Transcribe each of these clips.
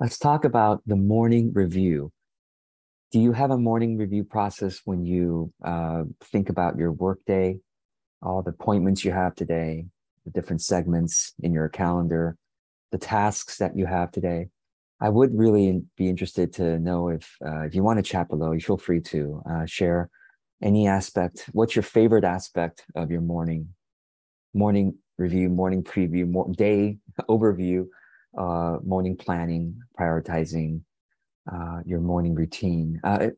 Let's talk about the morning review. Do you have a morning review process when you uh, think about your workday, all the appointments you have today, the different segments in your calendar, the tasks that you have today? I would really be interested to know if uh, if you want to chat below, you feel free to uh, share any aspect. What's your favorite aspect of your morning morning review, morning preview, day overview, uh, morning planning, prioritizing uh, your morning routine. Uh,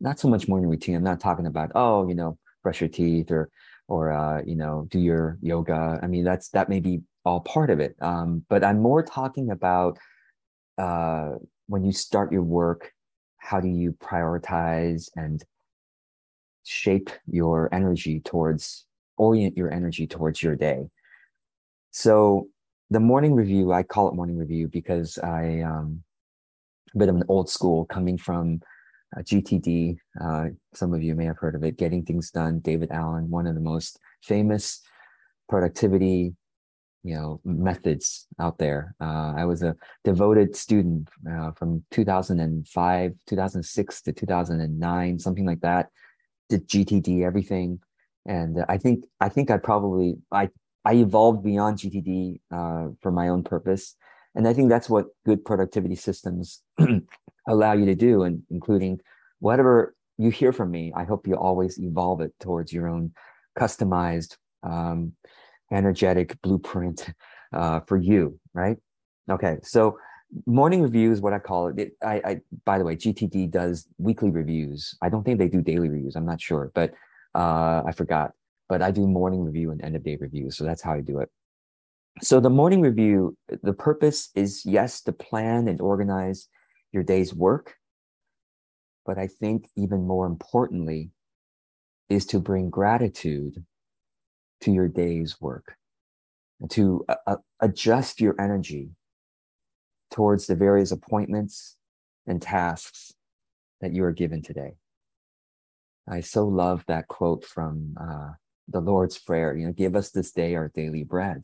not so much morning routine. I'm not talking about oh, you know, brush your teeth or or uh, you know, do your yoga. I mean, that's that may be all part of it. Um, but I'm more talking about uh, when you start your work. How do you prioritize and shape your energy towards orient your energy towards your day? So the morning review, I call it morning review because I um a bit of an old school coming from uh, GTD. Uh, some of you may have heard of it. Getting Things Done. David Allen, one of the most famous productivity, you know, methods out there. Uh, I was a devoted student uh, from 2005, 2006 to 2009, something like that. Did GTD everything, and I think I think I probably I I evolved beyond GTD uh, for my own purpose. And I think that's what good productivity systems allow you to do, and including whatever you hear from me, I hope you always evolve it towards your own customized, um, energetic blueprint uh, for you, right? Okay, so morning review is what I call it. it I, I, by the way, GTD does weekly reviews. I don't think they do daily reviews. I'm not sure, but uh, I forgot but I do morning review and end of day review. So that's how I do it. So the morning review, the purpose is yes, to plan and organize your day's work. But I think even more importantly is to bring gratitude to your day's work to uh, uh adjust your energy towards the various appointments and tasks that you are given today. I so love that quote from uh, the Lord's Prayer, you know, give us this day our daily bread.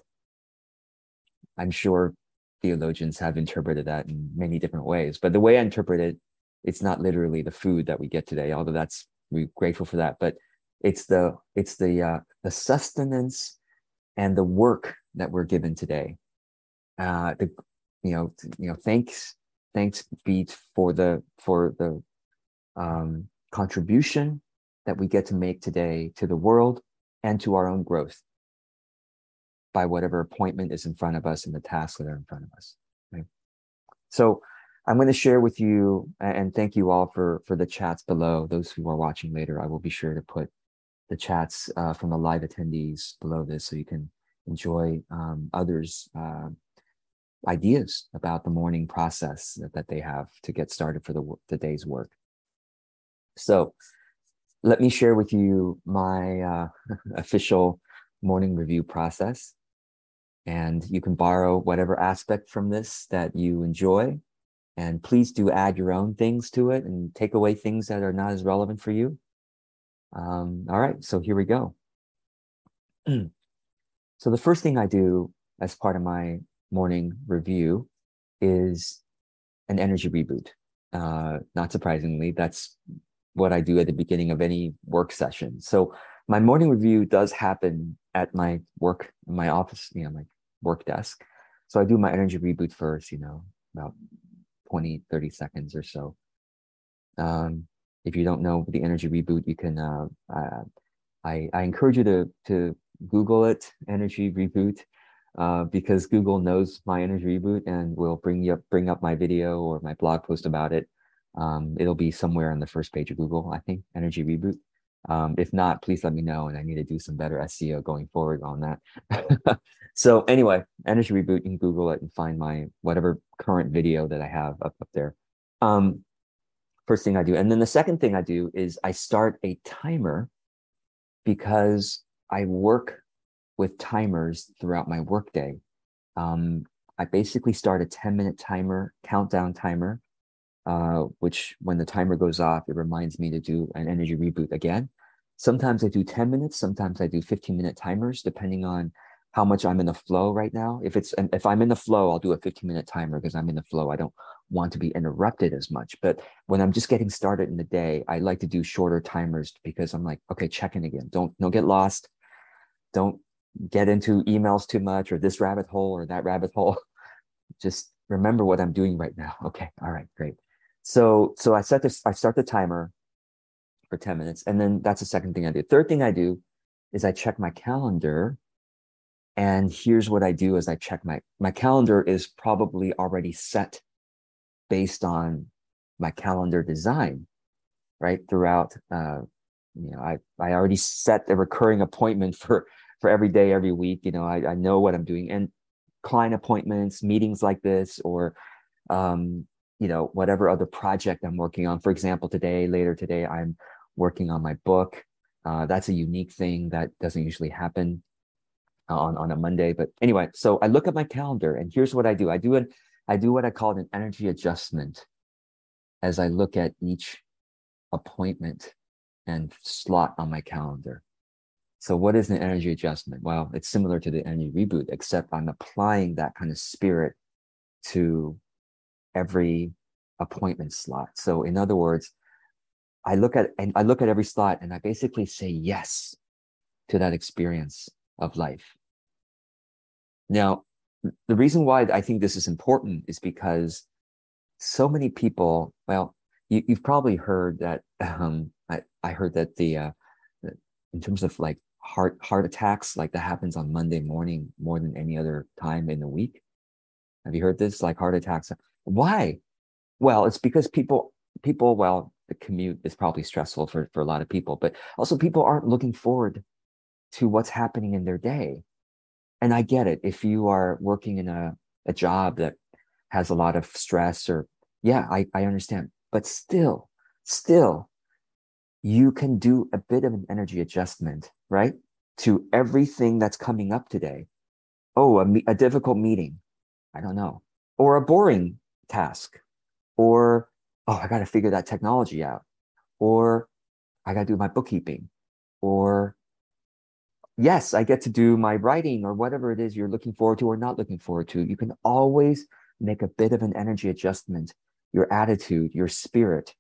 I'm sure theologians have interpreted that in many different ways, but the way I interpret it, it's not literally the food that we get today, although that's we're grateful for that, but it's the it's the uh, the sustenance and the work that we're given today. Uh, the you know you know thanks thanks be for the for the um, contribution that we get to make today to the world and to our own growth by whatever appointment is in front of us and the tasks that are in front of us. Right? So I'm going to share with you and thank you all for for the chats below. Those who are watching later, I will be sure to put the chats uh, from the live attendees below this so you can enjoy um, others' uh, ideas about the morning process that, that they have to get started for the, the day's work. So let me share with you my uh, official morning review process. And you can borrow whatever aspect from this that you enjoy. And please do add your own things to it and take away things that are not as relevant for you. Um, all right, so here we go. so, the first thing I do as part of my morning review is an energy reboot. Uh, not surprisingly, that's what I do at the beginning of any work session. So my morning review does happen at my work, my office, you know, my work desk. So I do my energy reboot first, you know, about 20, 30 seconds or so. Um, if you don't know the energy reboot, you can, uh, uh, I, I encourage you to, to Google it, energy reboot, uh, because Google knows my energy reboot and will bring you up, bring up my video or my blog post about it um, it'll be somewhere on the first page of Google, I think, Energy Reboot. Um, if not, please let me know, and I need to do some better SEO going forward on that. so anyway, Energy Reboot, you can Google it and find my whatever current video that I have up, up there. Um, first thing I do. And then the second thing I do is I start a timer because I work with timers throughout my workday. Um, I basically start a 10 minute timer, countdown timer uh, which when the timer goes off, it reminds me to do an energy reboot again. Sometimes I do 10 minutes, sometimes I do 15 minute timers, depending on how much I'm in the flow right now. If it's if I'm in the flow, I'll do a 15 minute timer because I'm in the flow. I don't want to be interrupted as much. But when I'm just getting started in the day, I like to do shorter timers because I'm like, okay, check in again. Don't don't get lost. Don't get into emails too much or this rabbit hole or that rabbit hole. Just remember what I'm doing right now. Okay. All right, great. So so I set this, I start the timer for 10 minutes. And then that's the second thing I do. Third thing I do is I check my calendar. And here's what I do is I check my my calendar is probably already set based on my calendar design, right? Throughout uh, you know, I I already set a recurring appointment for for every day, every week. You know, I, I know what I'm doing. And client appointments, meetings like this, or um, you know, whatever other project I'm working on. For example, today, later today, I'm working on my book. Uh, that's a unique thing that doesn't usually happen on, on a Monday. But anyway, so I look at my calendar and here's what I do. I do it, I do what I call an energy adjustment as I look at each appointment and slot on my calendar. So what is an energy adjustment? Well, it's similar to the energy reboot, except I'm applying that kind of spirit to every appointment slot. So in other words, I look at and I look at every slot and I basically say yes to that experience of life. Now, the reason why I think this is important is because so many people, well, you, have probably heard that um, I, I heard that the uh, in terms of like heart heart attacks, like that happens on Monday morning more than any other time in the week. Have you heard this? Like heart attacks. Why? Well, it's because people people well the commute is probably stressful for, for a lot of people, but also people aren't looking forward to what's happening in their day. And I get it. If you are working in a, a job that has a lot of stress or, yeah, I, I understand. But still, still, you can do a bit of an energy adjustment, right? To everything that's coming up today. Oh, a, a difficult meeting. I don't know. Or a boring task. Or oh, I got to figure that technology out, or I got to do my bookkeeping, or yes, I get to do my writing or whatever it is you're looking forward to or not looking forward to. You can always make a bit of an energy adjustment, your attitude, your spirit.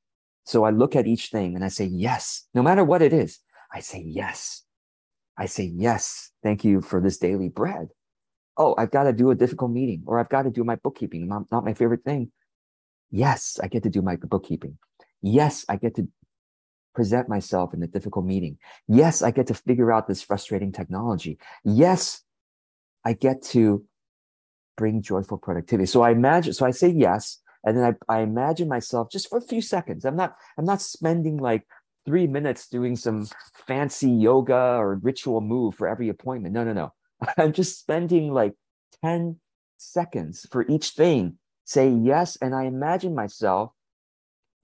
So I look at each thing and I say, yes, no matter what it is, I say, yes. I say, yes, thank you for this daily bread. Oh, I've got to do a difficult meeting or I've got to do my bookkeeping, not, not my favorite thing. Yes, I get to do my bookkeeping. Yes, I get to present myself in a difficult meeting. Yes, I get to figure out this frustrating technology. Yes, I get to bring joyful productivity. So I imagine, so I say yes, and then I, I imagine myself just for a few seconds. I'm not, I'm not spending like three minutes doing some fancy yoga or ritual move for every appointment. No, no, no. I'm just spending like 10 seconds for each thing say yes. And I imagine myself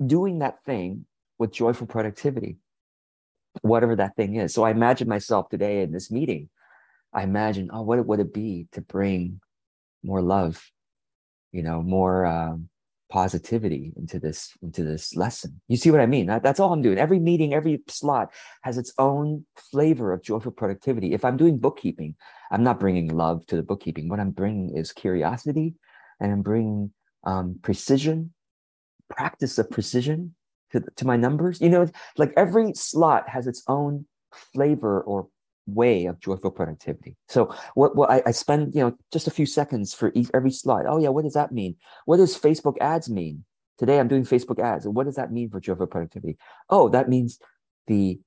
doing that thing with joyful productivity, whatever that thing is. So I imagine myself today in this meeting. I imagine, oh, what would it be to bring more love, you know, more um, positivity into this into this lesson. You see what I mean? That, that's all I'm doing. Every meeting, every slot has its own flavor of joyful productivity. If I'm doing bookkeeping, I'm not bringing love to the bookkeeping. What I'm bringing is curiosity, and I'm bringing um, precision, practice of precision to, to my numbers. You know, like every slot has its own flavor or way of joyful productivity. So what, what I, I spend, you know, just a few seconds for each, every slide. Oh yeah, what does that mean? What does Facebook ads mean? Today I'm doing Facebook ads. And what does that mean for joyful productivity? Oh, that means the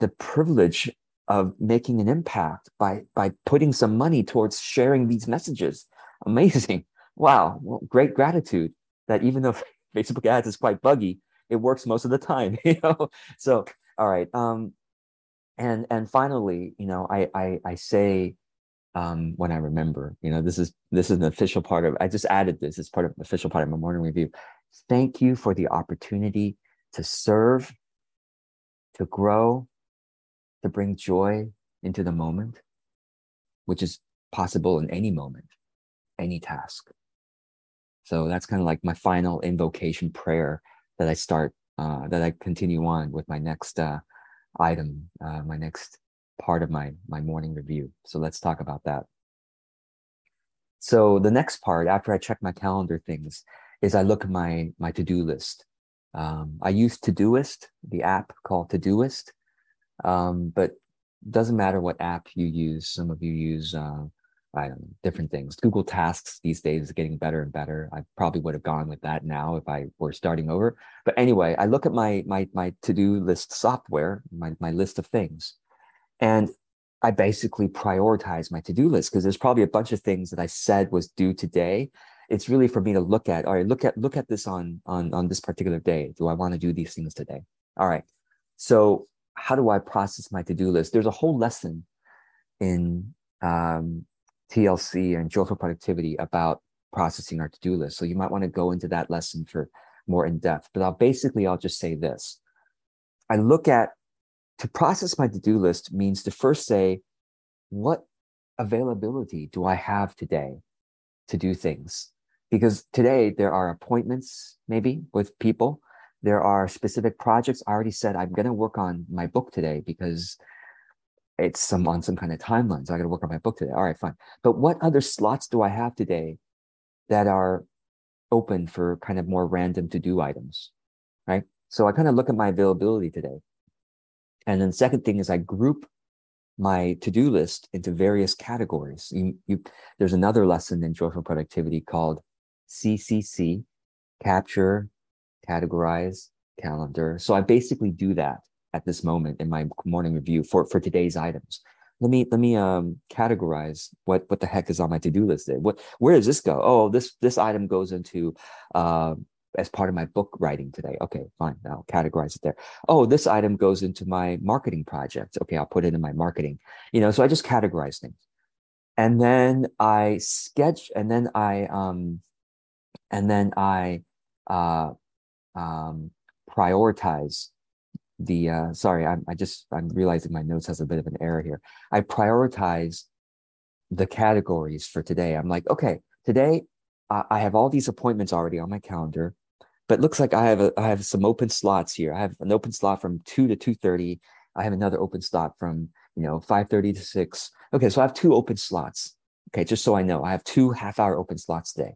the privilege of making an impact by by putting some money towards sharing these messages. Amazing wow, well, great gratitude that even though Facebook ads is quite buggy, it works most of the time, you know? So, all right. Um, and, and finally, you know, I, I, I say, um, when I remember, you know, this is, this is an official part of, I just added this as part of official part of my morning review. Thank you for the opportunity to serve, to grow, to bring joy into the moment, which is possible in any moment, any task. So that's kind of like my final invocation prayer that I start, uh, that I continue on with my next uh, item, uh, my next part of my my morning review. So let's talk about that. so the next part after I check my calendar things is I look at my my to-do list. Um, I use Todoist, the app called Todoist, um, but doesn't matter what app you use. Some of you use uh, I don't know, different things. Google Tasks these days is getting better and better. I probably would have gone with that now if I were starting over. But anyway, I look at my my my to-do list software, my my list of things, and I basically prioritize my to-do list because there's probably a bunch of things that I said was due today. It's really for me to look at. All right, look at look at this on on on this particular day. Do I want to do these things today? All right. So how do I process my to-do list? There's a whole lesson in um, TLC and Joyful Productivity about processing our to-do list. So you might want to go into that lesson for more in depth. But I'll basically I'll just say this. I look at to process my to-do list means to first say, what availability do I have today to do things? Because today there are appointments maybe with people. There are specific projects. I already said I'm going to work on my book today because it's some on some kind of timeline. So I got to work on my book today. All right, fine. But what other slots do I have today that are open for kind of more random to do items? Right. So I kind of look at my availability today. And then the second thing is I group my to-do list into various categories. You, you, there's another lesson in joyful productivity called CCC, capture, categorize, calendar. So I basically do that at this moment in my morning review for, for today's items. Let me let me um categorize what what the heck is on my to-do list there. What where does this go? Oh, this this item goes into uh, as part of my book writing today. Okay, fine. I'll categorize it there. Oh, this item goes into my marketing project. Okay, I'll put it in my marketing. You know, so I just categorize things. And then I sketch and then I um and then I uh um prioritize the uh, sorry, I'm I just I'm realizing my notes has a bit of an error here. I prioritize the categories for today. I'm like, okay, today uh, I have all these appointments already on my calendar, but looks like I have a, I have some open slots here. I have an open slot from two to two thirty. I have another open slot from you know five thirty to six. Okay, so I have two open slots. Okay, just so I know, I have two half hour open slots today.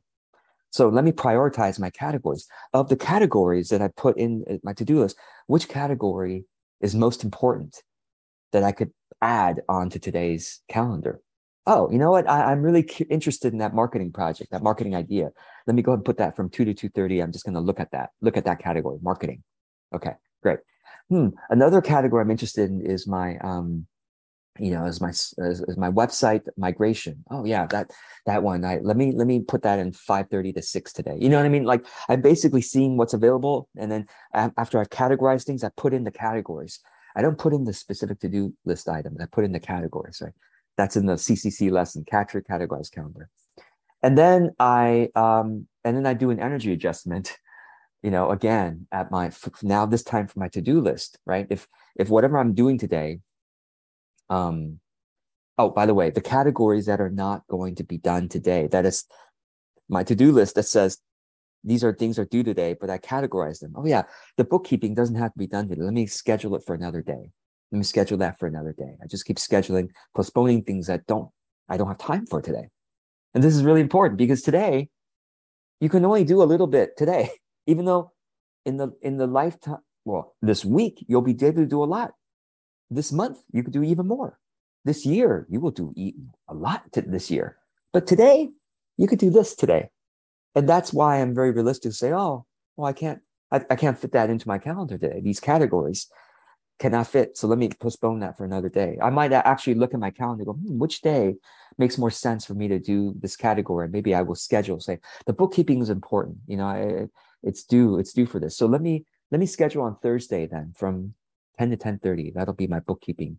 So let me prioritize my categories. Of the categories that I put in uh, my to-do list, which category is most important that I could add onto today's calendar? Oh, you know what? I, am really interested in that marketing project, that marketing idea. Let me go ahead and put that from two to two thirty. I'm just going to look at that. Look at that category, marketing. Okay, great. Hmm. Another category I'm interested in is my um, you know as my as, my website migration. Oh yeah that that one i let me let me put that in 5:30 to 6 today. You know what i mean? Like i'm basically seeing what's available and then after i categorize things i put in the categories. I don't put in the specific to-do list items i put in the categories right? That's in the ccc lesson capture categorize calendar. And then i um and then i do an energy adjustment you know again at my now this time for my to-do list right? If if whatever i'm doing today um, oh, by the way, the categories that are not going to be done today, that is my to-do list that says these are things are due today, but I categorize them. Oh yeah, the bookkeeping doesn't have to be done today. Let me schedule it for another day. Let me schedule that for another day. I just keep scheduling, postponing things that don't I don't have time for today. And this is really important because today you can only do a little bit today, even though in the in the lifetime, well, this week you'll be able to do a lot this month you could do even more. This year you will do a lot this year. But today you could do this today. And that's why i'm very realistic to say oh well i can't I, I can't fit that into my calendar today. These categories cannot fit. So let me postpone that for another day. I might actually look at my calendar go hmm, which day makes more sense for me to do this category? Maybe i will schedule say the bookkeeping is important. You know I, it's due it's due for this. So let me let me schedule on thursday then from 10 to 10.30. That'll be my bookkeeping,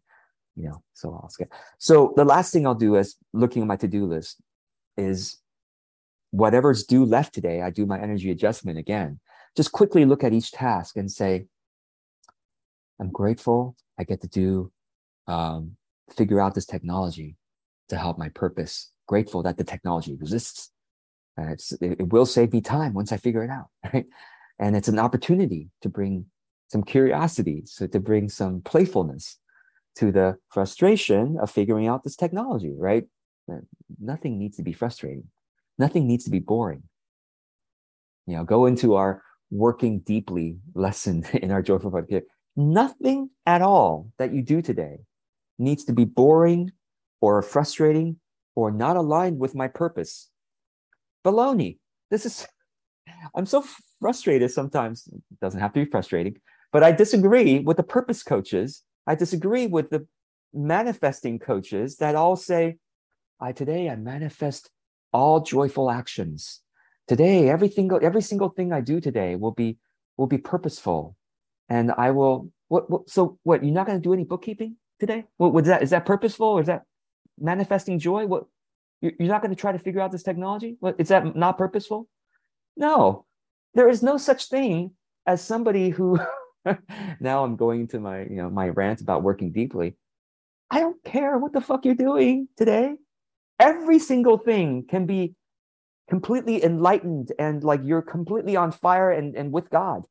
you know, so I'll skip. So the last thing I'll do is looking at my to-do list is whatever's due left today, I do my energy adjustment again. Just quickly look at each task and say, I'm grateful I get to do, um, figure out this technology to help my purpose. Grateful that the technology exists. Uh, it will save me time once I figure it out, right? And it's an opportunity to bring some curiosity, so to bring some playfulness to the frustration of figuring out this technology, right? nothing needs to be frustrating. Nothing needs to be boring. You know, go into our working deeply lesson in our joyful productivity. Nothing at all that you do today needs to be boring or frustrating or not aligned with my purpose. Baloney. This is, I'm so frustrated sometimes. It doesn't have to be frustrating, but I disagree with the purpose coaches. I disagree with the manifesting coaches that all say, I today I manifest all joyful actions. Today, every single every single thing I do today will be will be purposeful. And I will what, what so what you're not going to do any bookkeeping today? What was that is that purposeful or is that manifesting joy? What you're not going to try to figure out this technology? What is that not purposeful? No. There is no such thing as somebody who now I'm going into my, you know, my rant about working deeply. I don't care what the fuck you're doing today. Every single thing can be completely enlightened and like you're completely on fire and, and with God,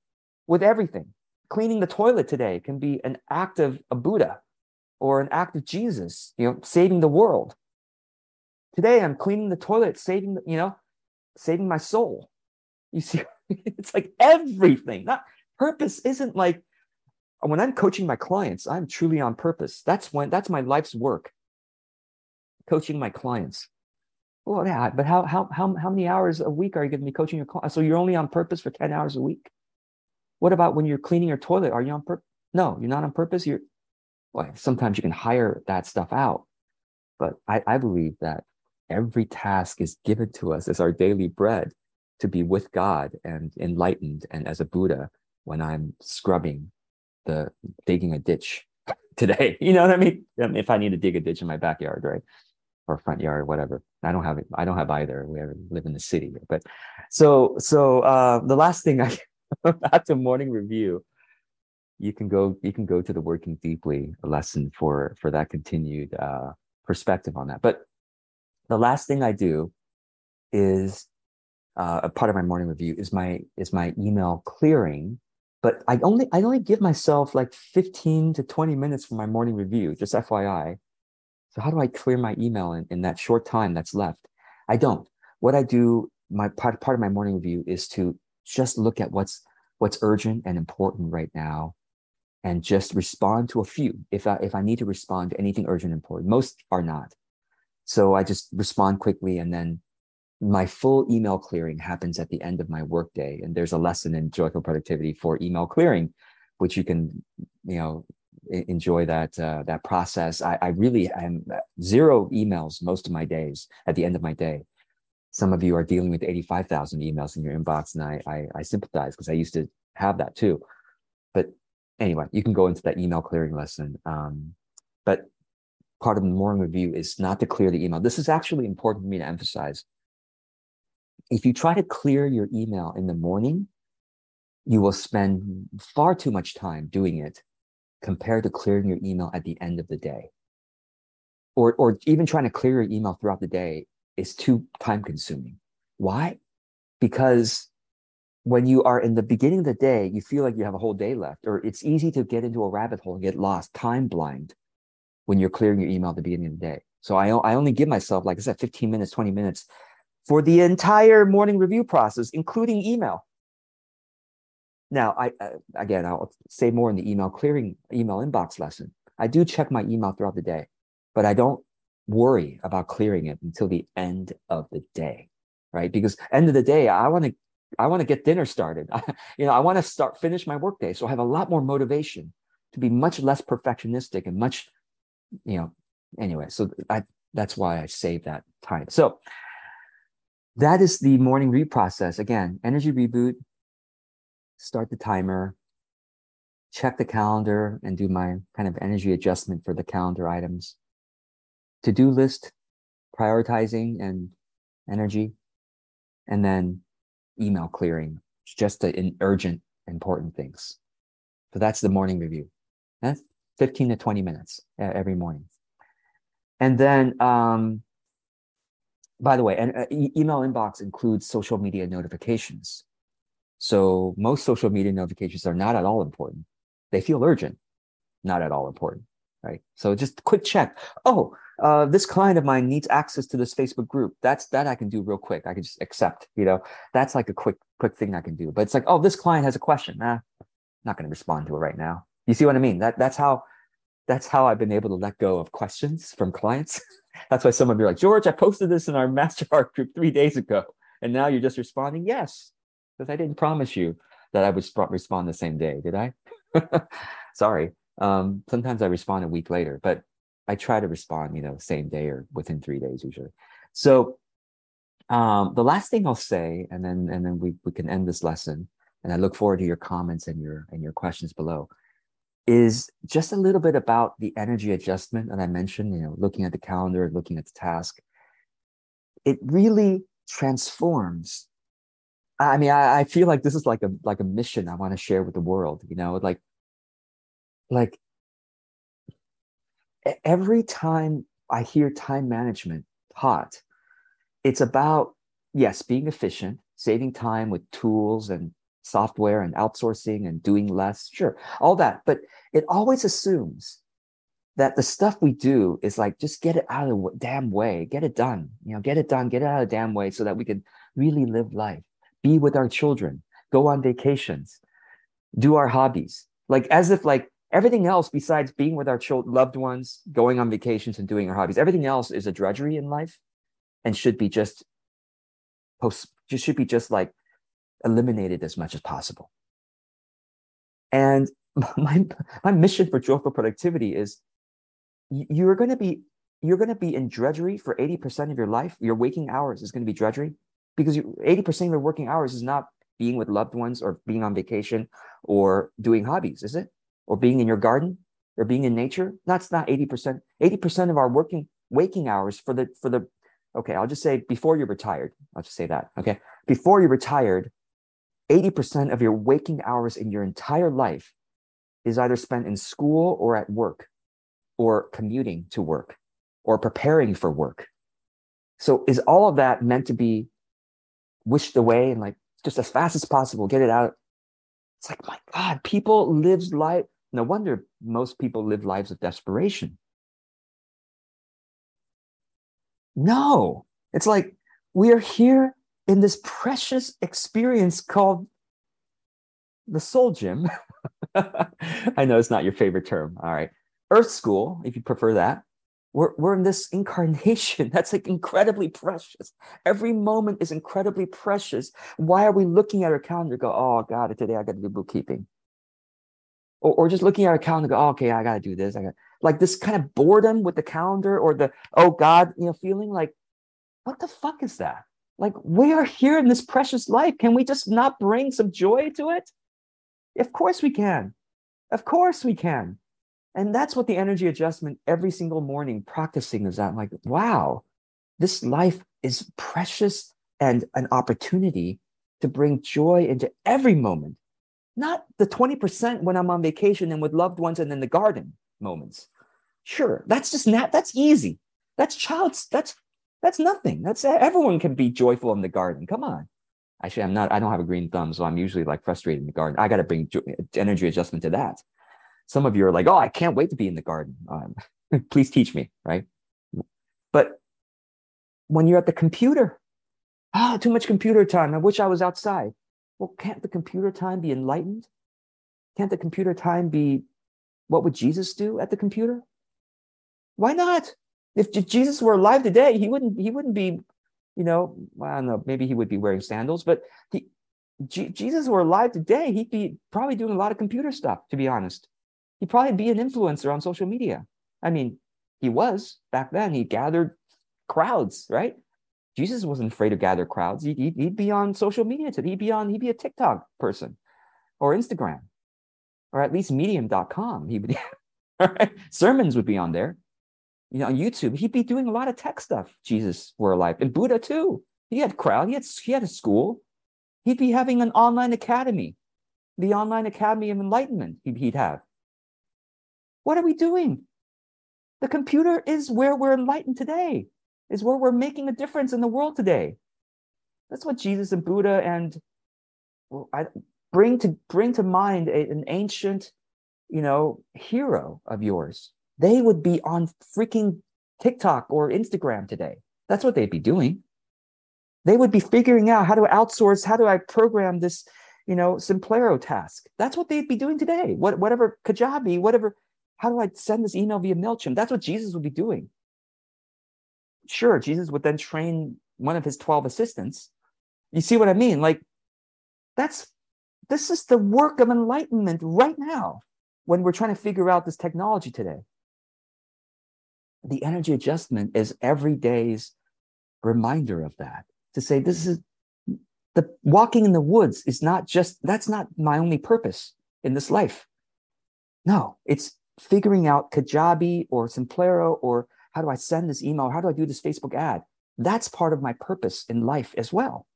with everything. Cleaning the toilet today can be an act of a Buddha or an act of Jesus, you know, saving the world. Today I'm cleaning the toilet, saving, you know, saving my soul. You see, it's like everything. Not purpose isn't like when I'm coaching my clients, I'm truly on purpose. That's when that's my life's work. Coaching my clients. Well, yeah, but how how how how many hours a week are you going to be coaching your clients? So you're only on purpose for 10 hours a week. What about when you're cleaning your toilet? Are you on purpose? No, you're not on purpose. You're well, sometimes you can hire that stuff out. But I, I believe that every task is given to us as our daily bread to be with God and enlightened and as a Buddha when I'm scrubbing the digging a ditch today. You know what I mean? If I need to dig a ditch in my backyard, right? Or front yard, whatever. I don't have it. I don't have either. We live in the city. But so so uh the last thing I after morning review, you can go you can go to the working deeply lesson for for that continued uh perspective on that. But the last thing I do is uh, a part of my morning review is my is my email clearing but I only I only give myself like 15 to 20 minutes for my morning review, just FYI. So how do I clear my email in, in that short time that's left? I don't. What I do, my part, part of my morning review is to just look at what's what's urgent and important right now and just respond to a few if I if I need to respond to anything urgent and important. Most are not. So I just respond quickly and then my full email clearing happens at the end of my workday. And there's a lesson in joyful productivity for email clearing, which you can, you know, enjoy that uh, that process. I, I really am zero emails most of my days at the end of my day. Some of you are dealing with 85,000 emails in your inbox, and I I, I sympathize because I used to have that too. But anyway, you can go into that email clearing lesson. Um, but part of the morning review is not to clear the email. This is actually important for me to emphasize if you try to clear your email in the morning, you will spend far too much time doing it compared to clearing your email at the end of the day. Or, or even trying to clear your email throughout the day is too time consuming. Why? Because when you are in the beginning of the day, you feel like you have a whole day left, or it's easy to get into a rabbit hole and get lost, time blind when you're clearing your email at the beginning of the day. So I, I only give myself, like I said, 15 minutes, 20 minutes for the entire morning review process, including email. Now, I uh, again, I'll say more in the email clearing email inbox lesson. I do check my email throughout the day, but I don't worry about clearing it until the end of the day, right? Because end of the day, I want to I want to get dinner started. you know, I want to start finish my workday, so I have a lot more motivation to be much less perfectionistic and much, you know. Anyway, so I that's why I save that time. So that is the morning read process. Again, energy reboot, start the timer, check the calendar and do my kind of energy adjustment for the calendar items. To do list, prioritizing and energy, and then email clearing, just the urgent, important things. So that's the morning review. That's 15 to 20 minutes every morning. And then um, by the way, an uh, email inbox includes social media notifications. So most social media notifications are not at all important. They feel urgent, not at all important, right? So just quick check. Oh, uh, this client of mine needs access to this Facebook group. That's that I can do real quick. I can just accept, you know, that's like a quick, quick thing I can do. But it's like, oh, this client has a question. Nah, not going to respond to it right now. You see what I mean? That that's how that's how I've been able to let go of questions from clients. that's why some of you are like, George, I posted this in our master art group three days ago. And now you're just responding, yes, because I didn't promise you that I would respond the same day, did I? Sorry. Um, sometimes I respond a week later, but I try to respond, you know, same day or within three days usually. So um, the last thing I'll say, and then and then we, we can end this lesson, and I look forward to your comments and your and your questions below, is just a little bit about the energy adjustment that I mentioned, you know, looking at the calendar, looking at the task. It really transforms. I mean, I, I feel like this is like a like a mission I want to share with the world, you know, like like every time I hear time management taught, it's about, yes, being efficient, saving time with tools and software and outsourcing and doing less. Sure, all that. But it always assumes that the stuff we do is like, just get it out of the damn way, get it done, you know, get it done, get it out of the damn way so that we can really live life, be with our children, go on vacations, do our hobbies. Like as if like everything else besides being with our children, loved ones, going on vacations and doing our hobbies, everything else is a drudgery in life and should be just post just should be just like eliminated as much as possible. And my my mission for joyful productivity is you're going to be you're going to be in drudgery for 80% of your life. Your waking hours is going to be drudgery because 80% of your working hours is not being with loved ones or being on vacation or doing hobbies, is it? or being in your garden or being in nature that's not 80% 80% of our working waking hours for the for the okay i'll just say before you're retired i'll just say that okay before you're retired 80% of your waking hours in your entire life is either spent in school or at work or commuting to work or preparing for work so is all of that meant to be wished away and like just as fast as possible get it out it's like my god people live life no wonder most people live lives of desperation. No, it's like we are here in this precious experience called the soul gym. I know it's not your favorite term. All right. Earth school, if you prefer that. We're, we're in this incarnation that's like incredibly precious. Every moment is incredibly precious. Why are we looking at our calendar go, oh God, today I got to do bookkeeping? or, or just looking at our calendar go, oh, okay, I got to do this. I got like this kind of boredom with the calendar or the, oh God, you know, feeling like, what the fuck is that? Like we are here in this precious life. Can we just not bring some joy to it? Of course we can. Of course we can. And that's what the energy adjustment every single morning practicing is that like, wow, this life is precious and an opportunity to bring joy into every moment not the 20% when I'm on vacation and with loved ones and in the garden moments. Sure, that's just not that's easy. That's child's that's that's nothing. That's everyone can be joyful in the garden. Come on. Actually, I'm not, I don't have a green thumb, so I'm usually like frustrated in the garden. I got to bring energy adjustment to that. Some of you are like, oh, I can't wait to be in the garden. Um, please teach me, right? But when you're at the computer, ah, oh, too much computer time. I wish I was outside. Well, can't the computer time be enlightened? Can't the computer time be what would Jesus do at the computer? Why not? If Jesus were alive today, he wouldn't he wouldn't be, you know, I don't know, maybe he would be wearing sandals, but he, G- Jesus were alive today, he'd be probably doing a lot of computer stuff, to be honest. He'd probably be an influencer on social media. I mean, he was back then. He gathered crowds, right? Jesus wasn't afraid to gather crowds. He'd, he'd, he'd be on social media. Today. He'd be on. He'd be a TikTok person, or Instagram, or at least Medium.com. He would. all right? Sermons would be on there. You know, on YouTube, he'd be doing a lot of tech stuff. Jesus were alive, and Buddha too. He had crowd. He had he had a school. He'd be having an online academy, the online academy of enlightenment. He'd, he'd have. What are we doing? The computer is where we're enlightened today is where we're making a difference in the world today. That's what Jesus and Buddha and well, I bring to bring to mind a, an ancient, you know, hero of yours. They would be on freaking TikTok or Instagram today. That's what they'd be doing. They would be figuring out how to outsource, how do I program this, you know, Simplero task. That's what they'd be doing today. What, whatever Kajabi, whatever, how do I send this email via MailChimp? That's what Jesus would be doing. Sure, Jesus would then train one of his 12 assistants. You see what I mean? Like, that's this is the work of enlightenment right now when we're trying to figure out this technology today. The energy adjustment is every day's reminder of that to say, this is the walking in the woods is not just, that's not my only purpose in this life. No, it's figuring out Kajabi or Simplero or how do I send this email? How do I do this Facebook ad? That's part of my purpose in life as well.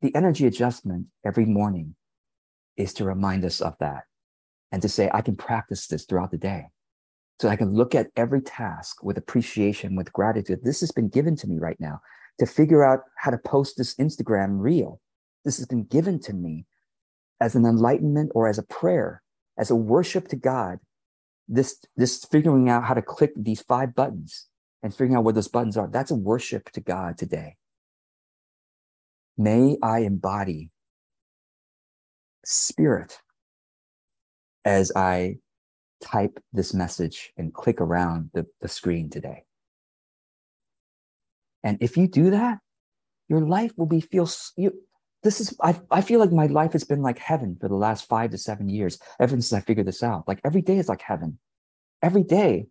The energy adjustment every morning is to remind us of that and to say, I can practice this throughout the day. So I can look at every task with appreciation, with gratitude. This has been given to me right now to figure out how to post this Instagram reel. This has been given to me as an enlightenment or as a prayer, as a worship to God. This, this figuring out how to click these five buttons and figuring out what those buttons are. That's a worship to God today. May I embody spirit as I type this message and click around the, the screen today. And if you do that, your life will be feel you this is I, I feel like my life has been like heaven for the last five to seven years ever since i figured this out. Like every day is like heaven. Every day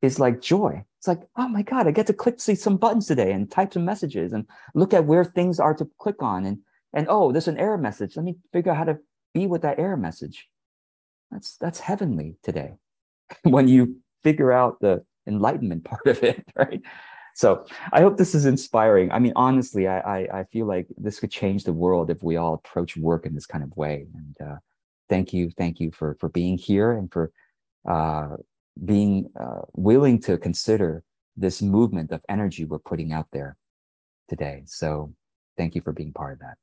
is like joy. It's like oh my god i get to click see some buttons today and type some messages and look at where things are to click on. And and oh there's an error message. Let me figure out how to be with that error message that's that's heavenly today when you figure out the enlightenment part of it right so I hope this is inspiring. I mean, honestly, I, I, I feel like this could change the world if we all approach work in this kind of way. And uh, thank you, thank you for for being here and for uh, being uh, willing to consider this movement of energy we're putting out there today. So thank you for being part of that.